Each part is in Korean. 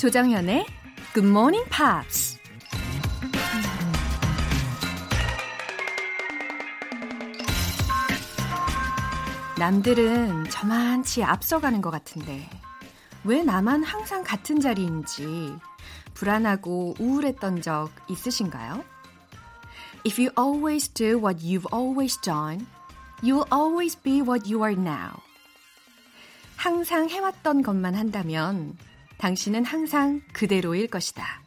조정현의 Good Morning Pops. 남들은 저만치 앞서가는 것 같은데 왜 나만 항상 같은 자리인지 불안하고 우울했던 적 있으신가요? If you always do what you've always done, you will always be what you are now. 항상 해왔던 것만 한다면 당신은 항상 그대로일 것이다.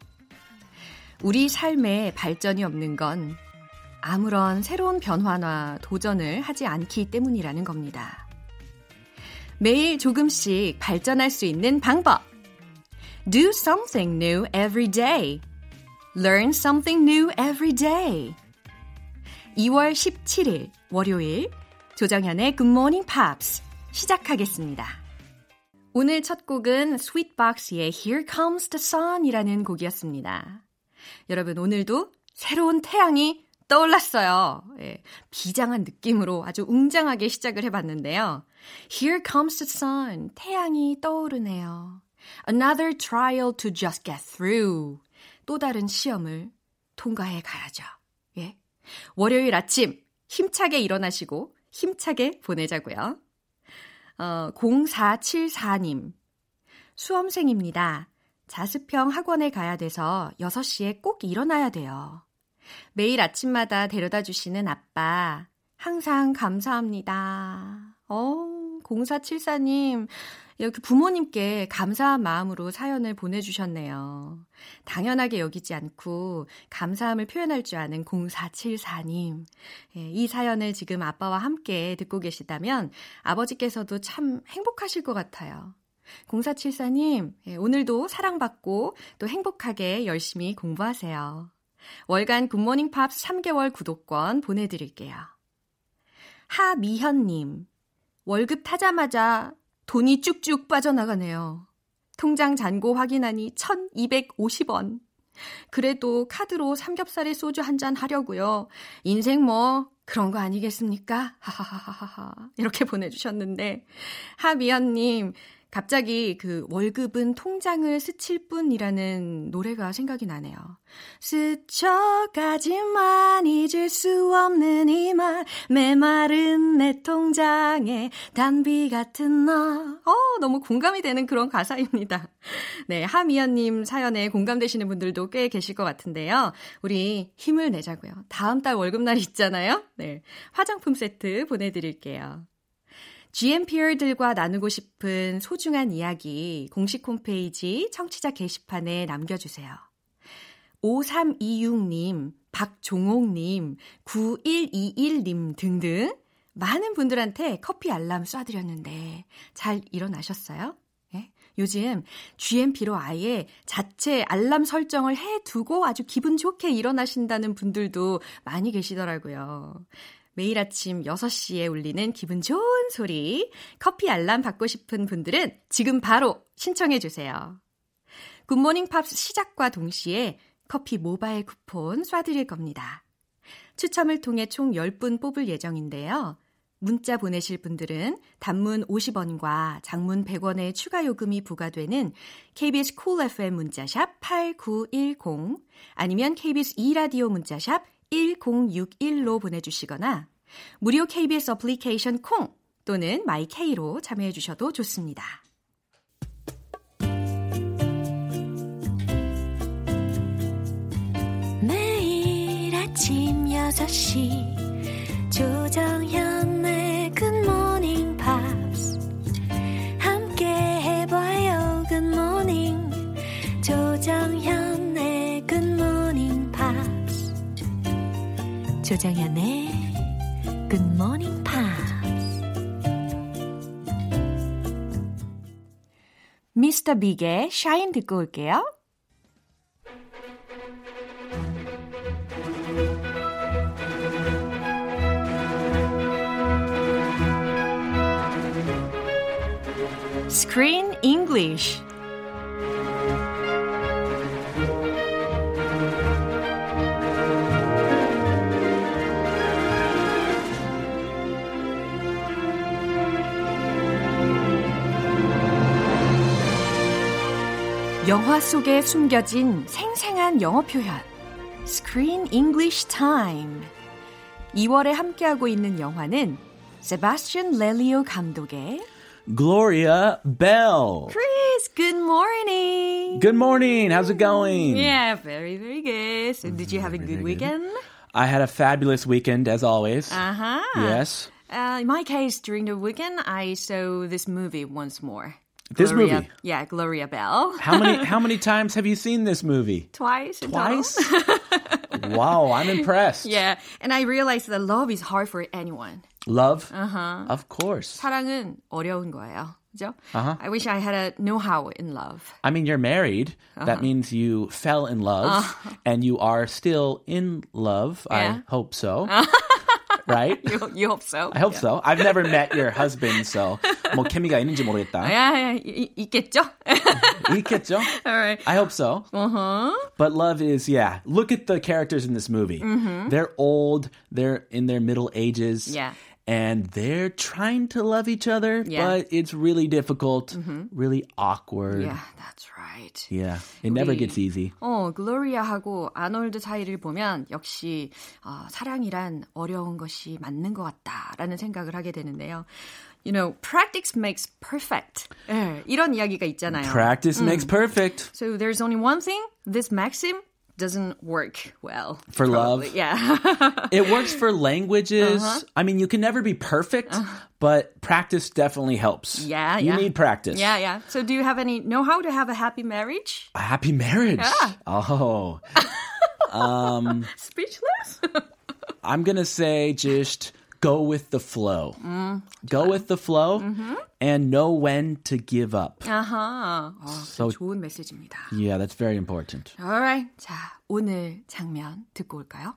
우리 삶에 발전이 없는 건 아무런 새로운 변화나 도전을 하지 않기 때문이라는 겁니다. 매일 조금씩 발전할 수 있는 방법. Do something new every day. Learn something new every day. 2월 17일 월요일 조정현의 Good Morning Pops 시작하겠습니다. 오늘 첫 곡은 스윗박스의 Here Comes the Sun이라는 곡이었습니다. 여러분 오늘도 새로운 태양이 떠올랐어요. 예, 비장한 느낌으로 아주 웅장하게 시작을 해봤는데요. Here comes the sun. 태양이 떠오르네요. Another trial to just get through. 또 다른 시험을 통과해 가야죠. 예. 월요일 아침 힘차게 일어나시고 힘차게 보내자고요. 어, 0474님. 수험생입니다. 자습형 학원에 가야 돼서 6시에 꼭 일어나야 돼요. 매일 아침마다 데려다 주시는 아빠, 항상 감사합니다. 어, 0474님, 이렇게 부모님께 감사한 마음으로 사연을 보내주셨네요. 당연하게 여기지 않고 감사함을 표현할 줄 아는 0474님. 예, 이 사연을 지금 아빠와 함께 듣고 계시다면 아버지께서도 참 행복하실 것 같아요. 0474님, 예, 오늘도 사랑받고 또 행복하게 열심히 공부하세요. 월간 굿모닝 팝스 3개월 구독권 보내드릴게요. 하미현님, 월급 타자마자 돈이 쭉쭉 빠져나가네요. 통장 잔고 확인하니 1250원. 그래도 카드로 삼겹살에 소주 한 잔 하려고요. 인생 뭐 그런 거 아니겠습니까? 하하하하하. 이렇게 보내주셨는데 하미연님 갑자기 그 월급은 통장을 스칠 뿐이라는 노래가 생각이 나네요. 스쳐가지만 잊을 수 없는 이 말 메마른 내 통장에 단비 같은 나. 어, 너무 공감이 되는 그런 가사입니다. 네, 하미연님 사연에 공감되시는 분들도 꽤 계실 것 같은데요. 우리 힘을 내자고요. 다음 달 월급날 있잖아요. 네, 화장품 세트 보내드릴게요. GMPR들과 나누고 싶은 소중한 이야기 공식 홈페이지 청취자 게시판에 남겨주세요. 5326님, 박종옥님, 9121님 등등 많은 분들한테 커피 알람 쏴드렸는데 잘 일어나셨어요? 예? 요즘 GMP로 아예 자체 알람 설정을 해두고 아주 기분 좋게 일어나신다는 분들도 많이 계시더라고요. 매일 아침 6시에 울리는 기분 좋은 소리, 커피 알람 받고 싶은 분들은 지금 바로 신청해 주세요. 굿모닝 팝스 시작과 동시에 커피 모바일 쿠폰 쏴드릴 겁니다. 추첨을 통해 총 10분 뽑을 예정인데요. 문자 보내실 분들은 단문 50원과 장문 100원의 추가 요금이 부과되는 KBS Cool FM 문자샵 8910 아니면 KBS 2라디오 문자샵 1061로 보내주시거나 무료 KBS 어플리케이션 콩 또는 마이케이로 참여해 주셔도 좋습니다. 매일 아침 6시 조정현 조정현의 Good Morning Pops. 미스터 빅의 샤인 듣고 올게요. Screen English 영화 속에 숨겨진 생생한 영어 표현. Screen English Time. 2월에 함께하고 있는 영화는 세바스찬 렐리오 감독의 Gloria Bell. Chris, good morning. Good morning. How's it going? Yeah, very, very good. So did you have a good weekend? I had a fabulous weekend as always. Uh-huh. Yes. Uh, in my case, during the weekend, I saw this movie once more. This Gloria, movie? Yeah, Gloria Bell. How many how many times have you seen this movie? Twice. in total. Twice? wow, I'm impressed. Yeah, and I realized that love is hard for anyone. Love? Uh-huh. Of course. 사랑은 어려운 거예요. 그죠? Uh-huh. I wish I had a know-how in love. I mean, you're married. Uh-huh. That means you fell in love and you are still in love. Yeah. I hope so. right? You, you hope so. I hope so. I've never met your husband, so 뭐 케미가 있는지 모르겠다. 야, 야, 이- 있겠죠? 있겠죠? All right. I hope so. Uh-huh. But love is, yeah. Look at the characters in this movie. They're old, they're in their middle ages. Mm-hmm. Yeah. And they're trying to love each other, Yeah. Mm-hmm. but it's really difficult, really awkward. Yeah, that's right. right. Yeah. It never gets easy. 어, 글로리아하고 아놀드 사이를 보면 역시 어, 사랑이란 어려운 것이 맞는 것 같다라는 생각을 하게 되는데요. You know, practice makes perfect. 예, 이런 이야기가 있잖아요. Practice makes perfect. So there's only one thing. This maxim doesn't work well. For probably. love? Yeah. It works for languages. Uh-huh. I mean, you can never be perfect, but practice definitely helps. Yeah, You yeah. need practice. yeah, yeah. So do you have any know how to have a happy marriage? A happy marriage. Yeah. Oh. Speechless? I'm gonna say just go with the flow. Mm, go with the flow Mm-hmm. and know when to give up. 아하. 어, So- 좋은 메시지입니다. Yeah, that's very important. Alright. 자, 오늘 장면 듣고 올까요?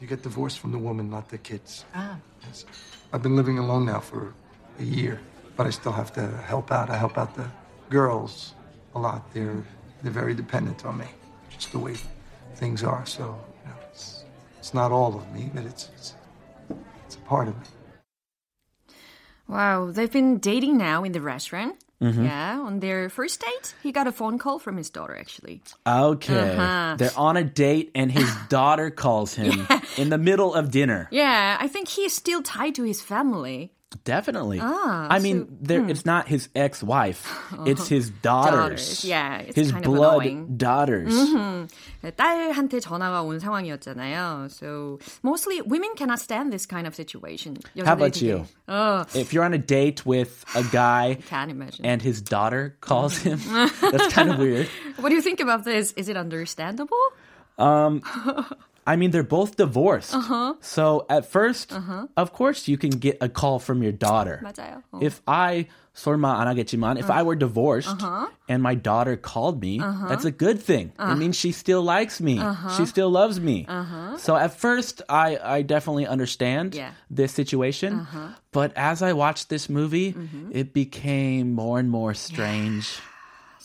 You get divorced from the woman, not the kids. Ah. Yes. I've been living alone now for a year, but I still have to help out. I help out the girls a lot. They're they're very dependent on me, just the way things are. So you know, it's it's not all of me, but it's it's, it's a part of. Wow, they've been dating now in the restaurant. Yeah, on their first date, he got a phone call from his daughter actually. Okay. Uh-huh. They're on a date and his daughter calls him in the middle of dinner. Yeah, I think he is still tied to his family. Definitely. Ah, I mean, so- there, it's not his ex-wife. It's his daughters. Daughters, yeah, it's his kind of blood annoying. daughters. 딸한테 전화가 온 상황이었잖아요. So mostly women cannot stand this kind of situation. How 여자들이 about 되게- you? 어, If you're on a date with a guy can't imagine. and his daughter calls him, that's kind of weird. what do you think about this? Is it understandable? I mean, they're both divorced. So at 1st of course, you can get a call from your daughter. 맞아요. 어. If I, 설마 안 하겠지만, if I were divorced and my daughter called me, that's a good thing. It means she still likes me. She still loves me. So at first, I, I definitely understand Yeah. this situation. But as I watched this movie, it became more and more strange.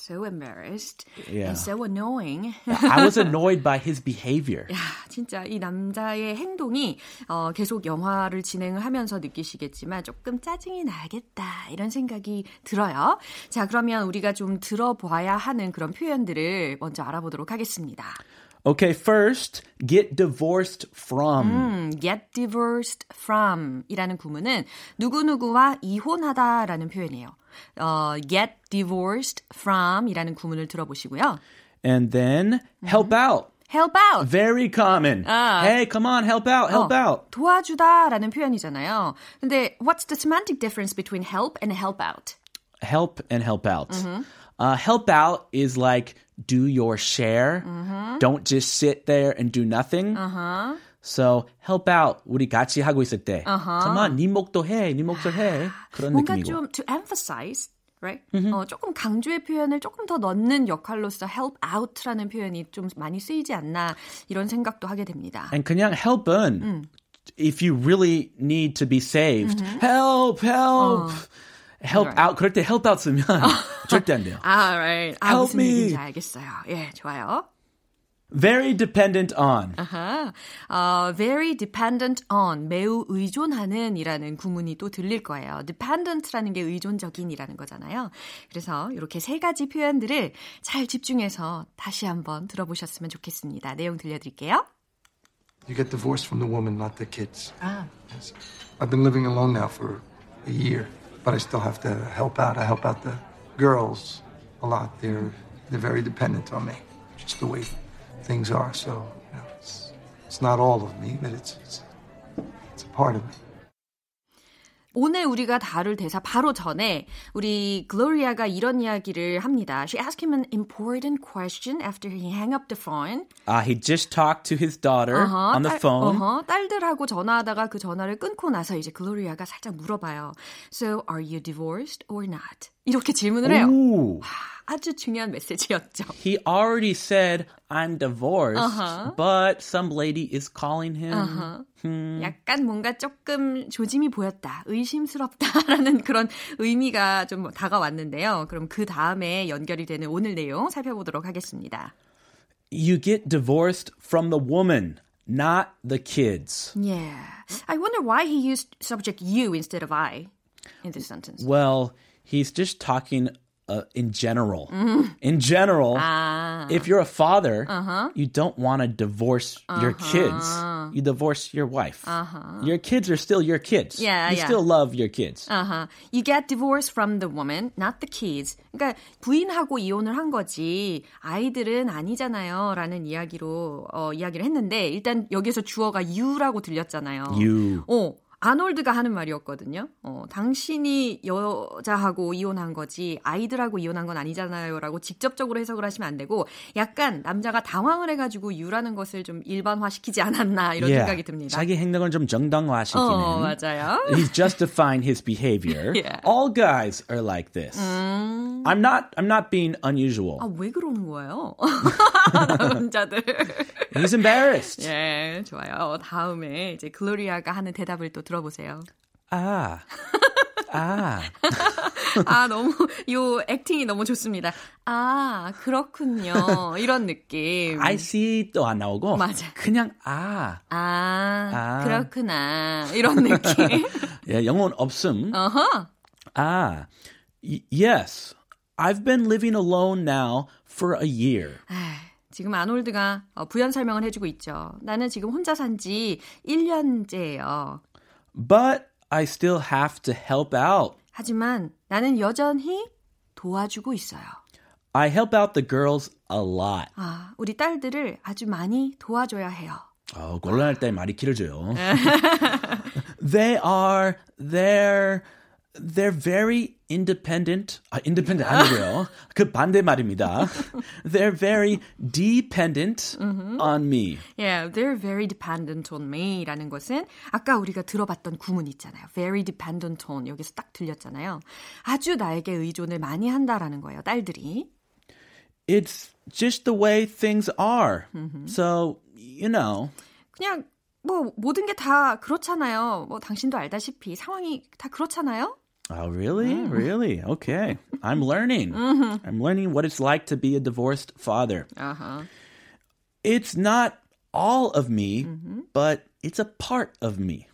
So embarrassed Yeah. and so annoying. I was annoyed by his behavior. 야, 진짜 이 남자의 행동이 어, 계속 영화를 진행을 하면서 느끼시겠지만 조금 짜증이 나겠다 이런 생각이 들어요. 자, 그러면 우리가 좀 들어봐야 하는 그런 표현들을 먼저 알아보도록 하겠습니다. Okay, first, get divorced from. 음, get divorced from 이라는 구문은 누구누구와 이혼하다라는 표현이에요. 어, get divorced from 이라는 구문을 들어보시고요. And then help out. help out. Very common. Ah. Hey, come on, help out, help 어, out. 도와주다라는 표현이잖아요. 근데 what's the semantic difference between help and help out? Help and help out. Mm-hmm. Uh, help out is like do your share. Mm-hmm. Don't just sit there and do nothing. Uh-huh. So help out. 우리 같이 하고 있을 때. Come on, 네 목도 해, 네 목도 해. 그런 뭔가 느낌이고. 좀 to emphasize, right? Mm-hmm. 어, 조금 강조의 표현을 조금 더 넣는 역할로서 help out라는 표현이 좀 많이 쓰이지 않나 이런 생각도 하게 됩니다. And 그냥 help은 음. if you really need to be saved, help, help. help Right. out. 그럴 때 help out 쓰면 절대 안 돼요. 아, right. 아, Help 무슨 me. 얘기인지 알겠어요. 예, 좋아요. Very dependent on. 아하, 어, very dependent on, 매우 의존하는 이라는 구문이 또 들릴 거예요. dependent라는 게 의존적인이라는 거잖아요. 그래서 이렇게 세 가지 표현들을 잘 집중해서 다시 한번 들어보셨으면 좋겠습니다. 내용 들려드릴게요. You get divorced from the woman, not the kids. Ah. Yes. I've been living alone now for a year, but I still have to help out. I help out the girls a lot. They're they're very dependent on me, just the way things are. So you know, it's it's not all of me, but it's it's, it's a part of me. 오늘 우리가 다룰 대사 바로 전에 우리 글로리아가 이런 이야기를 합니다. She asked him an important question after he hang up the phone. Uh, he just talked to his daughter 어허, on the 딸- phone. 어허, 딸들하고 전화하다가 그 전화를 끊고 나서 이제 글로리아가 살짝 물어봐요. So, are you divorced or not? 이렇게 질문을 해요. Ooh. 아주 중요한 메시지였죠. He already said, I'm divorced, Uh-huh. but some lady is calling him. 약간 뭔가 조금 조짐이 보였다, 의심스럽다라는 그런 의미가 좀 다가왔는데요. 그럼 그 다음에 연결이 되는 오늘 내용 살펴보도록 하겠습니다. You get divorced from the woman, not the kids. Yeah. I wonder why he used subject you instead of I in this sentence. Well, he's just talking uh, in general. In general, if you're a father, you don't want to divorce your kids. You divorce your wife. Your kids are still your kids. Yeah, you yeah. still love your kids. Uh-huh. You get divorced from the woman, not the kids. 그러니까 부인하고 이혼을 한 거지 아이들은 아니잖아요. 라는 이야기로 어, 이야기를 했는데 일단 여기서 주어가 you라고 들렸잖아요. You. 어, 아놀드가 하는 말이었거든요. 어, 당신이 여자하고 이혼한 거지 아이들하고 이혼한 건 아니잖아요라고 직접적으로 해석을 하시면 안 되고 약간 남자가 당황을 해가지고 유라는 것을 좀 일반화시키지 않았나 이런 Yeah. 생각이 듭니다. 자기 행동을 좀 정당화시키는. 어, 맞아요. He's justifying his behavior. Yeah. All guys are like this. I'm not. I'm not being unusual. 아, 왜 그러는 거예요? 남자들. He's embarrassed. 예, 좋아요. 다음에 이제 글로리아가 하는 대답을 또 들어보세요. Ah. Ah. 아, 너무, 요 액팅이 너무 좋습니다. 아, 그렇군요. 이런 느낌. I see 또안 나오고 맞아. 그냥 아. 아, 아. 그렇구나. 이런 느낌. 예, 영혼 없음. 어허. Ah. Y- yes. I've been living alone now for a year. 아, 지금 아놀드가 어, 부연 설명을 해주고 있죠. 나는 지금 혼자 산 지 1년째예요. But I still have to help out. 하지만 나는 여전히 도와주고 있어요. I help out the girls a lot. 아, 우리 딸들을 아주 많이 도와줘야 해요. 어, 곤란할 때 말이 길어져요. they are, they're, they're very independent. 아, independent 아니고요. 그 반대 말입니다. They're very dependent on me. Yeah, they're very dependent on me 라는 것은 아까 우리가 들어봤던 구문 있잖아요. very dependent on 여기서 딱 들렸잖아요. 아주 나에게 의존을 많이 한다라는 거예요, 딸들이. It's just the way things are. So, you know, 그냥 뭐 모든 게 다 그렇잖아요. 뭐 당신도 알다시피 상황이 다 그렇잖아요. Oh, really? Really? Okay. I'm learning. I'm learning what it's like to be a divorced father. 아하. It's not all of me, but it's a part of me.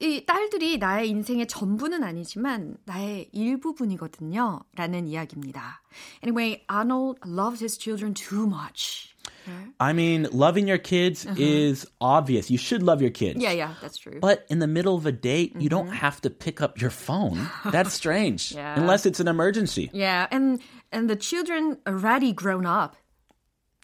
이 딸들이 나의 인생의 전부는 아니지만 나의 일부분이거든요. 라는 이야기입니다. Anyway, Arnold loves his children too much. I mean, loving your kids is obvious. You should love your kids. Yeah, yeah, that's true. But in the middle of a date, you don't have to pick up your phone. That's strange. Yeah. Unless it's an emergency. Yeah, and and the children already grown up.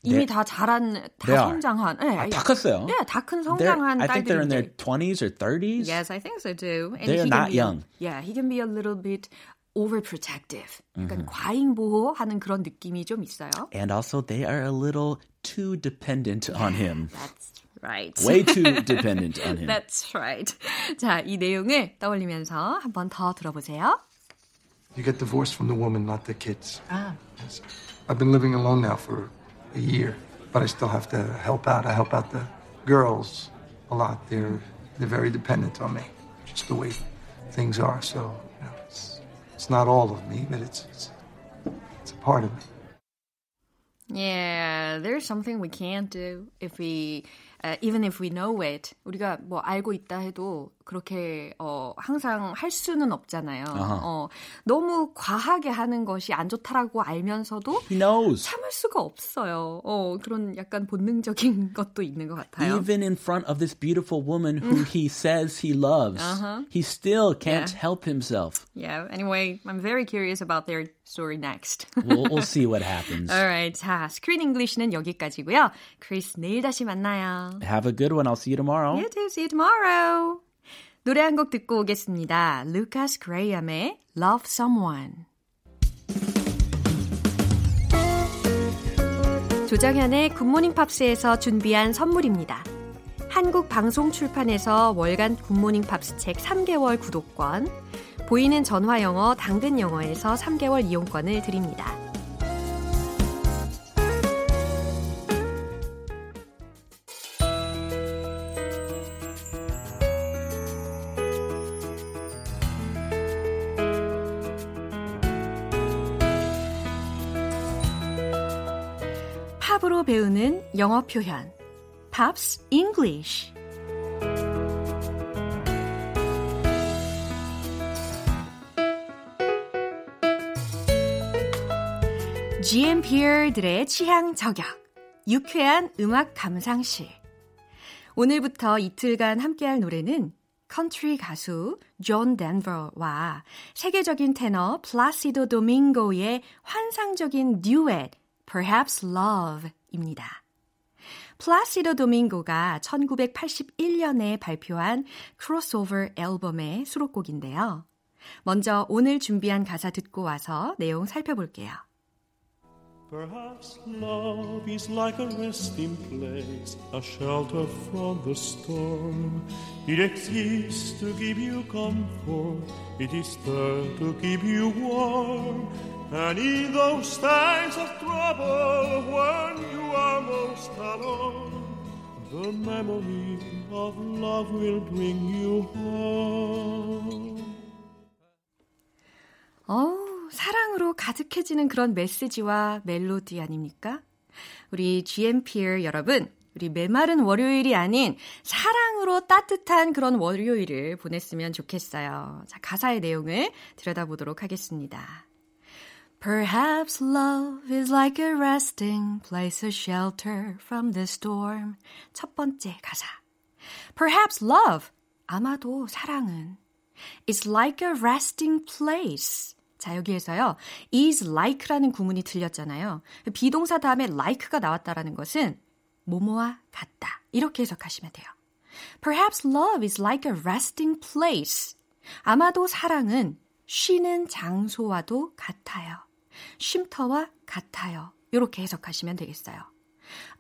이미 네. 다 자란, 다 They are. 성장한. 예, 아, 예. 다 컸어요. 예, 다 큰 They're- 성장한 I think they're in their 딸들인데. 20s or 30s. Yes, I think so too. And They are he can not be, young. Yeah, he can be a little bit overprotective. 약간 과잉 보호하는 그런 느낌이 좀 있어요. And also, they are a little too dependent on him. That's right. Way too dependent on him. That's right. 자, 이 내용을 떠올리면서 한 번 더 들어보세요. You get divorced from the woman, not the kids. Ah. Yes. I've been living alone now for a year, but I still have to help out. I help out the girls a lot. They're they're very dependent on me, just the way things are. So you know, it's it's not all of me, but it's it's, it's a part of me. Yeah, there's something we can't do if we even if we know it. 우리가 뭐 알고 있다 해도 그렇게 어 항상 할 수는 없잖아요. Uh-huh. 어 너무 과하게 하는 것이 안 좋다라고 알면서도 He knows. 참을 수가 없어요. 어 그런 약간 본능적인 것도 있는 것 같아요. Even in front of this beautiful woman who he says he loves, uh-huh. he still can't yeah. help himself. Yeah. Anyway, I'm very curious about their story next. we'll, we'll see what happens. Alright. 자, Screen English는 여기까지고요. Chris 내일 다시 만나요. Have a good one. I'll see you tomorrow. You too. See you tomorrow. 노래 한 곡 듣고 오겠습니다. 루카스 그레이엄의 Love Someone. 조정현의 굿모닝 팝스에서 준비한 선물입니다. 한국 방송 출판에서 월간 굿모닝 팝스 책 3개월 구독권, 보이는 전화 영어 당근 영어에서 3개월 이용권을 드립니다. 영어 표현. Pops English. GMPer들의 취향 저격. 유쾌한 음악 감상실. 오늘부터 이틀간 함께할 노래는 컨트리 가수 존 덴버와 세계적인 테너 플라시도 도밍고의 환상적인 듀엣 Perhaps Love입니다. 플라시도 도밍고가 1981년에 발표한 크로스오버 앨범의 수록곡인데요. 먼저 오늘 준비한 가사 듣고 와서 내용 살펴볼게요. Perhaps love is like a resting place, a shelter from the storm. It exists to give you comfort, it is there to keep you warm. And in those times of trouble, when you are most alone, the memory of love will bring you home. Oh. 사랑으로 가득해지는 그런 메시지와 멜로디 아닙니까? 우리 GMPR 여러분, 우리 메마른 월요일이 아닌 사랑으로 따뜻한 그런 월요일을 보냈으면 좋겠어요. 자, 가사의 내용을 들여다보도록 하겠습니다. Perhaps love is like a resting place, a shelter from the storm. 첫 번째 가사. Perhaps love, 아마도 사랑은 is like a resting place. 자, 여기에서요. is like라는 구문이 들렸잖아요. 비동사 다음에 like가 나왔다라는 것은 뭐뭐와 같다. 이렇게 해석하시면 돼요. Perhaps love is like a resting place. 아마도 사랑은 쉬는 장소와도 같아요. 쉼터와 같아요. 이렇게 해석하시면 되겠어요.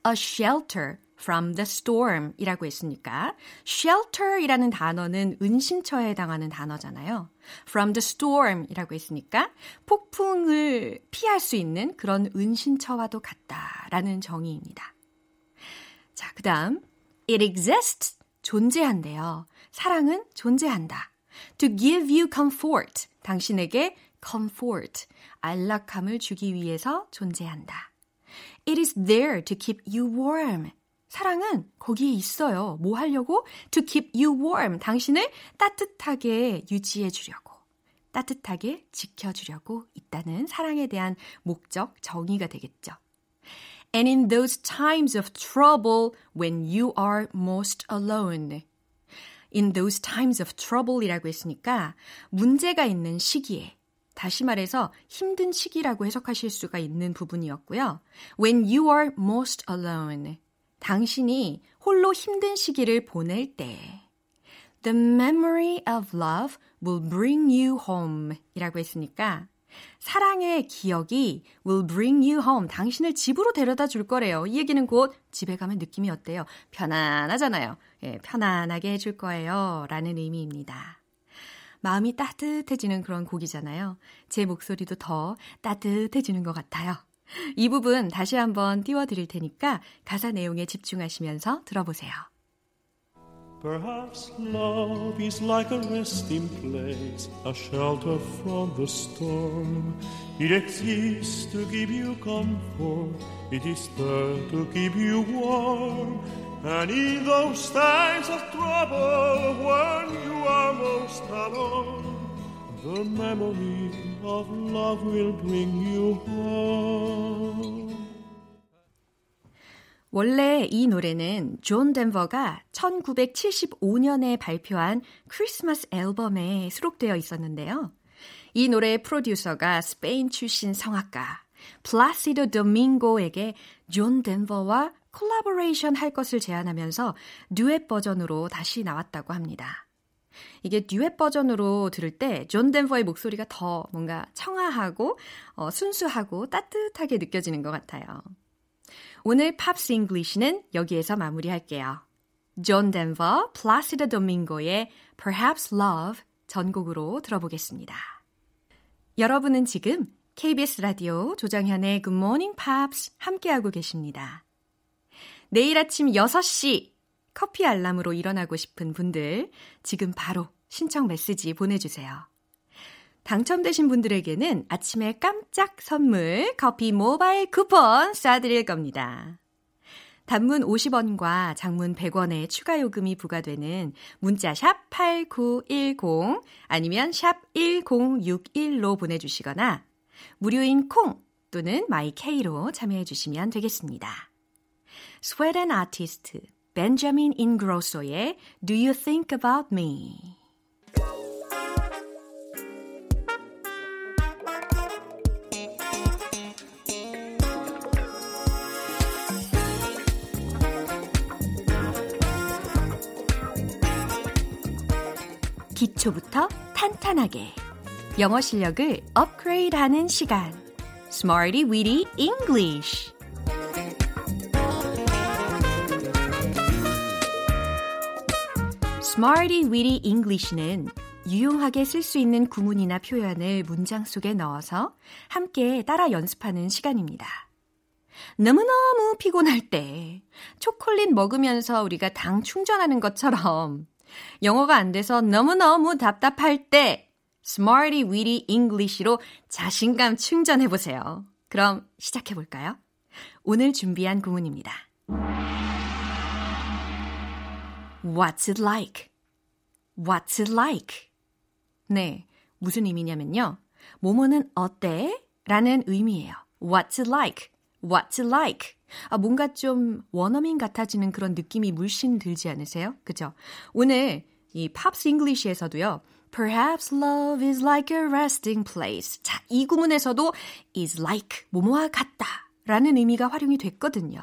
A shelter from the storm 이라고 했으니까 shelter 이라는 단어는 은신처에 해당하는 단어잖아요. from the storm 이라고 했으니까 폭풍을 피할 수 있는 그런 은신처와도 같다라는 정의입니다. 자, 그 다음 it exists 존재한대요. 사랑은 존재한다. to give you comfort 당신에게 comfort 안락함을 주기 위해서 존재한다. It is there to keep you warm. 사랑은 거기에 있어요. 뭐 하려고? To keep you warm. 당신을 따뜻하게 유지해 주려고. 따뜻하게 지켜주려고 있다는 사랑에 대한 목적, 정의가 되겠죠. And in those times of trouble when you are most alone. In those times of trouble 이라고 했으니까 문제가 있는 시기에 다시 말해서 힘든 시기라고 해석하실 수가 있는 부분이었고요. When you are most alone. 당신이 홀로 힘든 시기를 보낼 때 The memory of love will bring you home 이라고 했으니까 사랑의 기억이 will bring you home. 당신을 집으로 데려다 줄 거래요. 이 얘기는 곧 집에 가면 느낌이 어때요? 편안하잖아요. 예, 편안하게 해줄 거예요. 라는 의미입니다. 마음이 따뜻해지는 그런 곡이잖아요. 제 목소리도 더 따뜻해지는 것 같아요. 이 부분 다시 한번 띄워드릴 테니까 가사 내용에 집중하시면서 들어보세요. Perhaps love is like a resting place, a shelter from the storm. It exists to give you comfort, it is there to keep you warm. And in those times of trouble, when you are most alone, the memory of love will bring you home. 원래 이 노래는 존 덴버가 1975년에 발표한 크리스마스 앨범에 수록되어 있었는데요. 이 노래의 프로듀서가 스페인 출신 성악가 플라시도 도밍고에게 존 덴버와 콜라보레이션 할 것을 제안하면서 듀엣 버전으로 다시 나왔다고 합니다. 이게 듀엣 버전으로 들을 때 존 덴버의 목소리가 더 뭔가 청아하고 어, 순수하고 따뜻하게 느껴지는 것 같아요. 오늘 Pops English는 여기에서 마무리할게요. 존 덴버, 플라시드 도밍고의 Perhaps Love 전곡으로 들어보겠습니다. 여러분은 지금 KBS 라디오 조정현의 Good Morning Pops 함께하고 계십니다. 내일 아침 6시 커피 알람으로 일어나고 싶은 분들 지금 바로 신청 메시지 보내주세요. 당첨되신 분들에게는 아침에 깜짝 선물 커피 모바일 쿠폰 쏴드릴 겁니다. 단문 50원과 장문 100원의 추가 요금이 부과되는 문자 샵 8910 아니면 샵 1061로 보내주시거나 무료인 콩 또는 마이케이로 참여해 주시면 되겠습니다. 스웨덴 아티스트 벤자민 인그로소의 Do You Think About Me? 기초부터 탄탄하게 영어 실력을 업그레이드하는 시간. Smarty Weedy English Smarty Weedy English는 유용하게 쓸 수 있는 구문이나 표현을 문장 속에 넣어서 함께 따라 연습하는 시간입니다. 너무너무 피곤할 때 초콜릿 먹으면서 우리가 당 충전하는 것처럼 영어가 안 돼서 너무너무 답답할 때 Smarty Weedy English로 자신감 충전해 보세요. 그럼 시작해 볼까요? 오늘 준비한 구문입니다. What's it like? What's it like? 네, 무슨 의미냐면요. 뭐뭐는 어때? 라는 의미예요. What's it like? What's it like? 아, 뭔가 좀 원어민 같아지는 그런 느낌이 물씬 들지 않으세요? 그죠? 오늘 이 Pops English에서도요. Perhaps love is like a resting place. 자, 이 구문에서도 is like 뭐뭐와 같다 라는 의미가 활용이 됐거든요.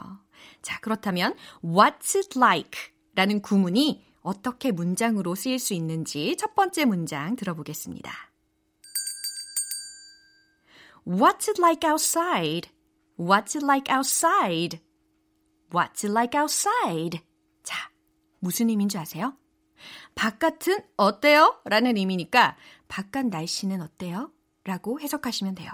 자, 그렇다면 what's it like 라는 구문이 어떻게 문장으로 쓰일 수 있는지 첫 번째 문장 들어보겠습니다. What's it like outside? What's it like outside? What's it like outside? 자, 무슨 의미인지 아세요? 바깥은 어때요? 라는 의미니까 바깥 날씨는 어때요? 라고 해석하시면 돼요.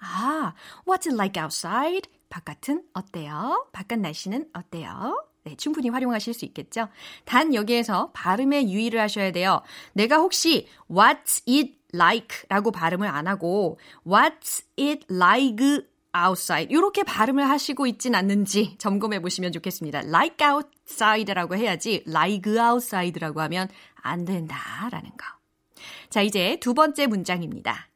아, what's it like outside? 바깥은 어때요? 바깥 날씨는 어때요? 네, 충분히 활용하실 수 있겠죠? 단 여기에서 발음에 유의를 하셔야 돼요. 내가 혹시 what's it like 라고 발음을 안 하고 what's it like outside 이렇게 발음을 하시고 있진 않는지 점검해 보시면 좋겠습니다. like outside라고 해야지 like outside라고 하면 안 된다라는 거. 자, 이제 두 번째 문장입니다.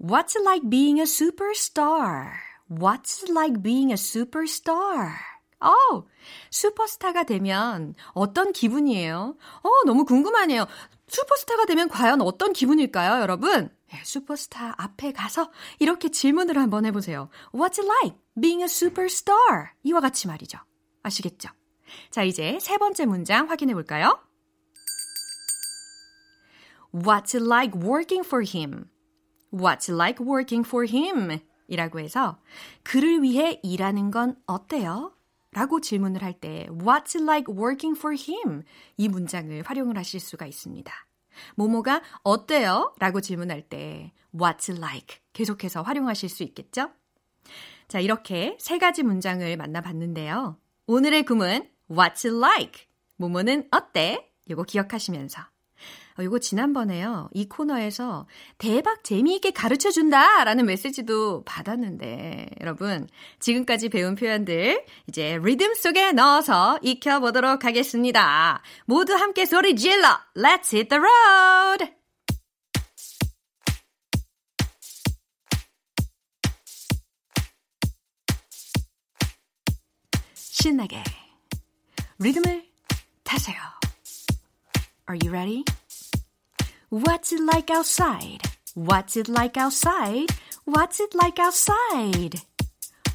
What's it like being a superstar? What's it like being a superstar? 어, 슈퍼스타가 되면 어떤 기분이에요? 어, 너무 궁금하네요. 슈퍼스타가 되면 과연 어떤 기분일까요, 여러분? 네, 슈퍼스타 앞에 가서 이렇게 질문을 한번 해보세요. What's it like being a superstar? 이와 같이 말이죠. 아시겠죠? 자, 이제 세 번째 문장 확인해 볼까요? What's it like working for him? What's it like working for him? 이라고 해서 그를 위해 일하는 건 어때요? 라고 질문을 할 때 What's it like working for him? 이 문장을 활용을 하실 수가 있습니다. 모모가 어때요? 라고 질문할 때 What's it like? 계속해서 활용하실 수 있겠죠? 자, 이렇게 세 가지 문장을 만나봤는데요. 오늘의 구문 What's it like? 모모는 어때? 요거 기억하시면서. 어, 이거 지난번에요. 이 코너에서 대박 재미있게 가르쳐 준다! 라는 메시지도 받았는데, 여러분, 지금까지 배운 표현들 이제 리듬 속에 넣어서 익혀보도록 하겠습니다. 모두 함께 소리 질러! Let's hit the road! 신나게 리듬을 타세요. Are you ready? What's it like outside? What's it like outside? What's it like outside?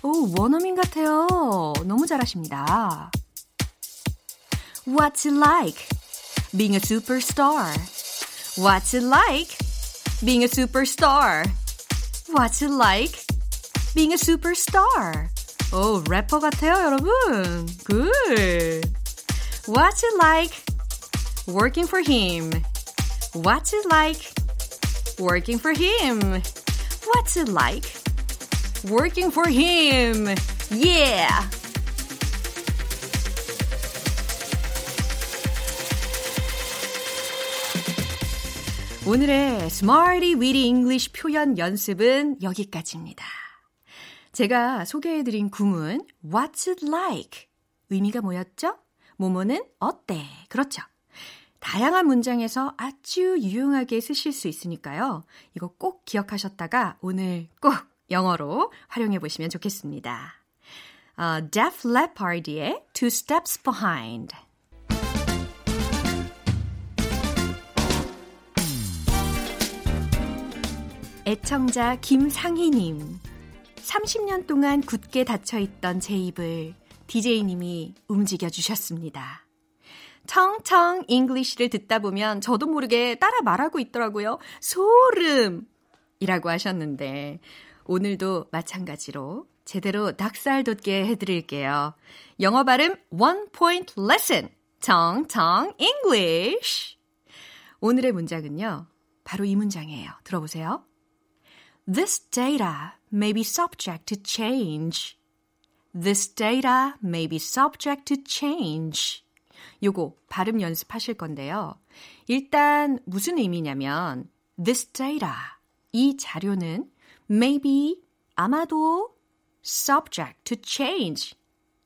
오, 원어민 같아요. 너무 잘하십니다. What's it like being a superstar? What's it like being a superstar? What's it like being a superstar? 오, 래퍼 같아요, 여러분. Good. What's it like working for him? What's it like working for him? What's it like working for him? Yeah! 오늘의 Smarty Weedy English 표현 연습은 여기까지입니다. 제가 소개해드린 구문 What's it like? 의미가 뭐였죠? 모모는 어때? 그렇죠. 다양한 문장에서 아주 유용하게 쓰실 수 있으니까요. 이거 꼭 기억하셨다가 오늘 꼭 영어로 활용해 보시면 좋겠습니다. 어, Def Leppard의 Two Steps Behind. 애청자 김상희님. 30년 동안 굳게 닫혀있던 제 입을 DJ님이 움직여 주셨습니다. 청청 English를 듣다 보면 저도 모르게 따라 말하고 있더라고요. 소름! 이라고 하셨는데, 오늘도 마찬가지로 제대로 닭살 돋게 해드릴게요. 영어 발음 One Point Lesson. 청청 English. 오늘의 문장은요, 바로 이 문장이에요. 들어보세요. This data may be subject to change. This data may be subject to change. 요거 발음 연습하실 건데요. 일단 무슨 의미냐면 this data 이 자료는 maybe 아마도 subject to change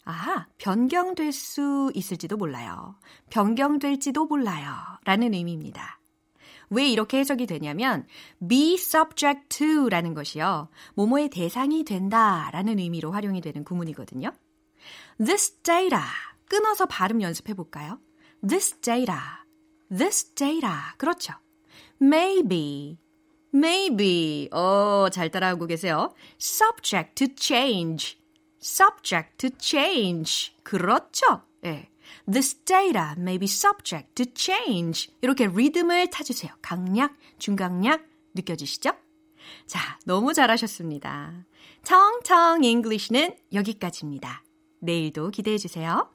아하, 변경될 수 있을지도 몰라요. 변경될지도 몰라요. 라는 의미입니다. 왜 이렇게 해석이 되냐면 be subject to 라는 것이요. 뭐뭐의 대상이 된다 라는 의미로 활용이 되는 구문이거든요. This data 끊어서 발음 연습해 볼까요? This data, this data. 그렇죠. Maybe, maybe. 어, 잘 따라하고 계세요. Subject to change, subject to change. 그렇죠. 예. 네. This data may be subject to change. 이렇게 리듬을 타주세요. 강약, 중강약 느껴지시죠? 자, 너무 잘하셨습니다. 청청 English는 여기까지입니다. 내일도 기대해 주세요.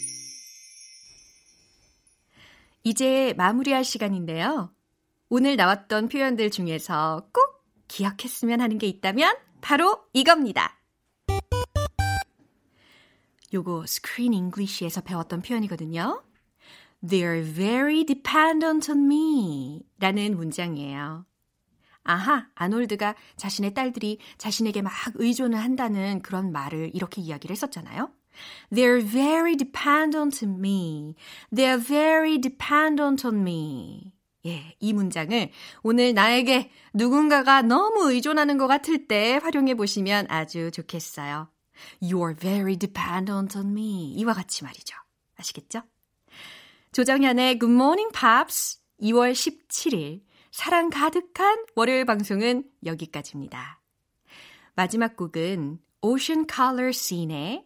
이제 마무리할 시간인데요. 오늘 나왔던 표현들 중에서 꼭 기억했으면 하는 게 있다면 바로 이겁니다. 요거 Screen English에서 배웠던 표현이거든요. They're very dependent on me 라는 문장이에요. 아하, 아놀드가 자신의 딸들이 자신에게 막 의존을 한다는 그런 말을 이렇게 이야기를 했었잖아요. They're very dependent on me. They're very dependent on me. 예, 이 문장을 오늘 나에게 누군가가 너무 의존하는 것 같을 때 활용해 보시면 아주 좋겠어요. You're very dependent on me. 이와 같이 말이죠. 아시겠죠? 조정현의 Good Morning Pops 2월 17일 사랑 가득한 월요일 방송은 여기까지입니다. 마지막 곡은 Ocean Color Scene의